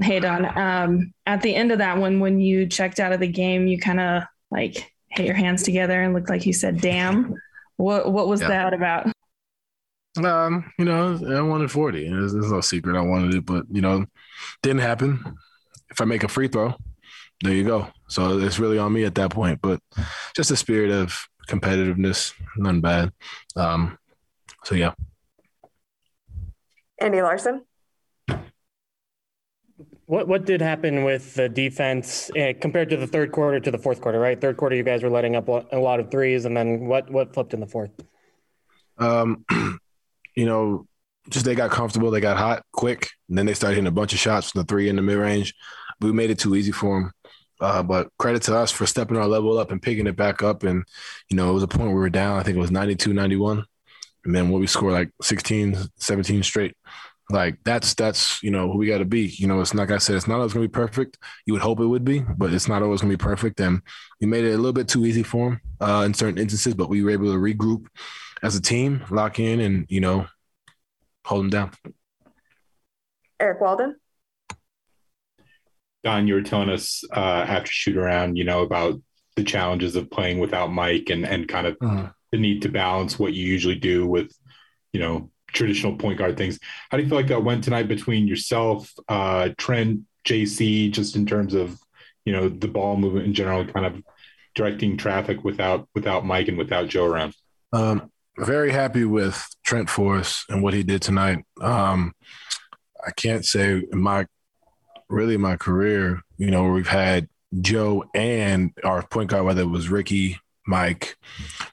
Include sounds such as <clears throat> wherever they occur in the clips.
Hey Don, um, at the end of that one, when you checked out of the game, you kind of like hit your hands together and looked like you said, "Damn." What what was yeah. that about? Um, you know, I wanted 40. There's, there's no secret. I wanted it, but you know, didn't happen. If I make a free throw, there you go. So it's really on me at that point. But just a spirit of competitiveness, none bad. Um, so yeah. Andy Larsen. What what did happen with the defense uh, compared to the third quarter to the fourth quarter? Right, third quarter you guys were letting up a lot of threes, and then what what flipped in the fourth? Um, <clears throat> you know, just they got comfortable, they got hot quick, and then they started hitting a bunch of shots from the three in the mid range. We made it too easy for them. Uh, but credit to us for stepping our level up and picking it back up. And, you know, it was a point where we were down. I think it was 92, 91. And then when we scored like 16, 17 straight, like that's, that's, you know, who we got to be. You know, it's like I said, it's not always going to be perfect. You would hope it would be, but it's not always going to be perfect. And we made it a little bit too easy for them uh, in certain instances, but we were able to regroup as a team, lock in and, you know, hold them down. Eric Walden. Don, you were telling us uh, after shoot around, you know, about the challenges of playing without Mike and and kind of uh-huh. the need to balance what you usually do with, you know, traditional point guard things. How do you feel like that went tonight between yourself, uh, Trent, JC, just in terms of, you know, the ball movement in general, kind of directing traffic without without Mike and without Joe around? Um, very happy with Trent Forrest and what he did tonight. Um, I can't say my really my career, you know, we've had Joe and our point guard, whether it was Ricky, Mike,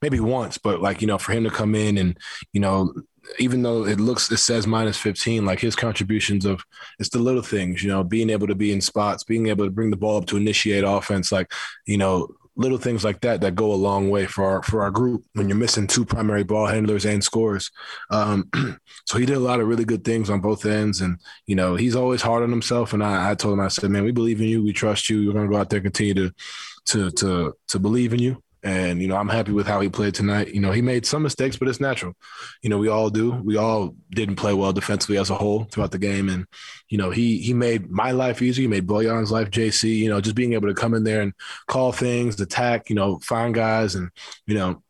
maybe once, but like, you know, for him to come in and, you know, even though it looks, it says minus 15, like his contributions of it's the little things, you know, being able to be in spots, being able to bring the ball up to initiate offense, like, you know, little things like that that go a long way for our for our group when you're missing two primary ball handlers and scores. Um, <clears throat> so he did a lot of really good things on both ends, and you know he's always hard on himself. And I, I told him, I said, man, we believe in you, we trust you. You're gonna go out there and continue to to to to believe in you. And, you know, I'm happy with how he played tonight. You know, he made some mistakes, but it's natural. You know, we all do. We all didn't play well defensively as a whole throughout the game. And, you know, he he made my life easier. He made Bojan's life, JC, you know, just being able to come in there and call things, attack, you know, find guys. And, you know,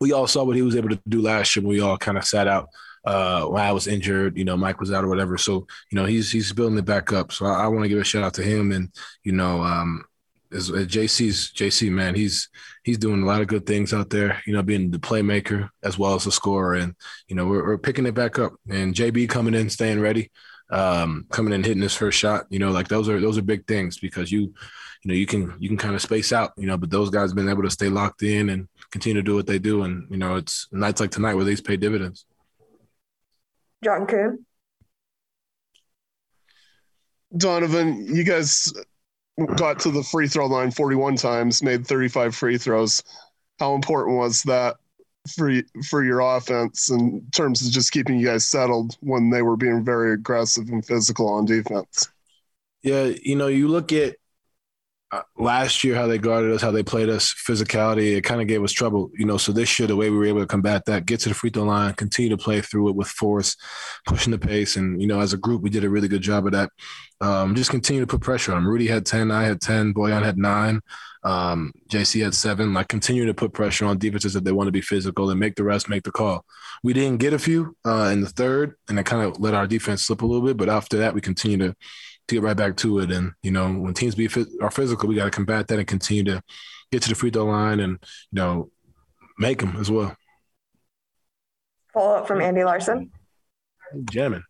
we all saw what he was able to do last year when we all kind of sat out uh, when I was injured, you know, Mike was out or whatever. So, you know, he's he's building it back up. So I, I want to give a shout out to him and, you know, um, as, as JC's JC man, he's he's doing a lot of good things out there. You know, being the playmaker as well as the scorer, and you know we're, we're picking it back up. And JB coming in, staying ready, um, coming in, hitting his first shot. You know, like those are those are big things because you you know you can you can kind of space out. You know, but those guys been able to stay locked in and continue to do what they do. And you know, it's nights like tonight where these pay dividends. John Coon. Donovan, you guys got to the free throw line 41 times, made 35 free throws. How important was that for for your offense in terms of just keeping you guys settled when they were being very aggressive and physical on defense? Yeah, you know, you look at last year how they guarded us, how they played us, physicality, it kind of gave us trouble, you know. So this year, the way we were able to combat that, get to the free throw line, continue to play through it with force, pushing the pace, and you know, as a group, we did a really good job of that. Um, just continue to put pressure on. Rudy had ten, I had ten, Bojan had nine, um, JC had seven. Like continue to put pressure on defenses if they want to be physical and make the rest make the call. We didn't get a few uh, in the third, and it kind of let our defense slip a little bit. But after that, we continue to to get right back to it. And you know, when teams be are physical, we got to combat that and continue to get to the free throw line and you know make them as well. Follow up from Andy Larsen. Jamming.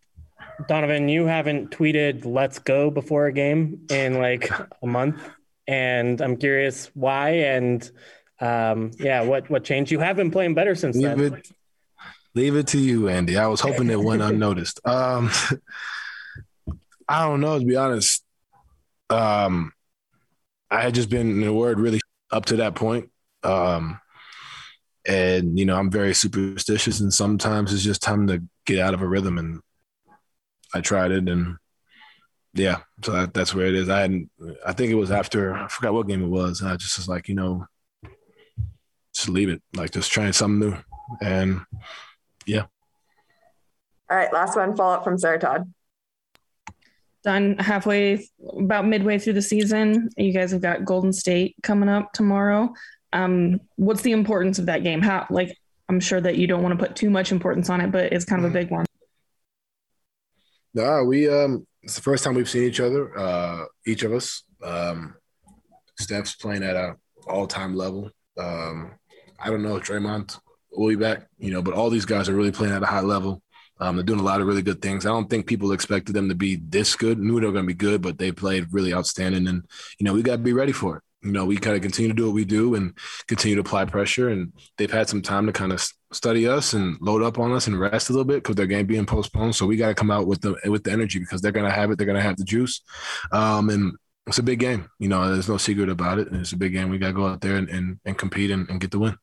Donovan, you haven't tweeted "Let's go" before a game in like a month, and I'm curious why. And um, yeah, what what changed? You have been playing better since leave then. It, leave it to you, Andy. I was hoping it went <laughs> unnoticed. Um, <laughs> I don't know to be honest. Um, I had just been in a word really up to that point. Um, and you know, I'm very superstitious, and sometimes it's just time to get out of a rhythm. And I tried it, and yeah, so that, that's where it is. I hadn't. I think it was after I forgot what game it was, and I just was like, you know, just leave it, like just trying something new, and yeah. All right, last one. Follow up from Sarah Todd. Done halfway, about midway through the season. You guys have got Golden State coming up tomorrow. Um, what's the importance of that game? How, like, I'm sure that you don't want to put too much importance on it, but it's kind of a big one. Nah, we um, it's the first time we've seen each other, uh, each of us. Um, Steph's playing at a all time level. Um, I don't know, if Draymond will be back, you know, but all these guys are really playing at a high level. Um, they're doing a lot of really good things. I don't think people expected them to be this good. Knew they were going to be good, but they played really outstanding. And you know, we got to be ready for it. You know, we kind of continue to do what we do and continue to apply pressure. And they've had some time to kind of study us and load up on us and rest a little bit because their game being postponed. So we got to come out with the with the energy because they're going to have it. They're going to have the juice. Um, and it's a big game. You know, there's no secret about it. It's a big game. We got to go out there and, and, and compete and, and get the win.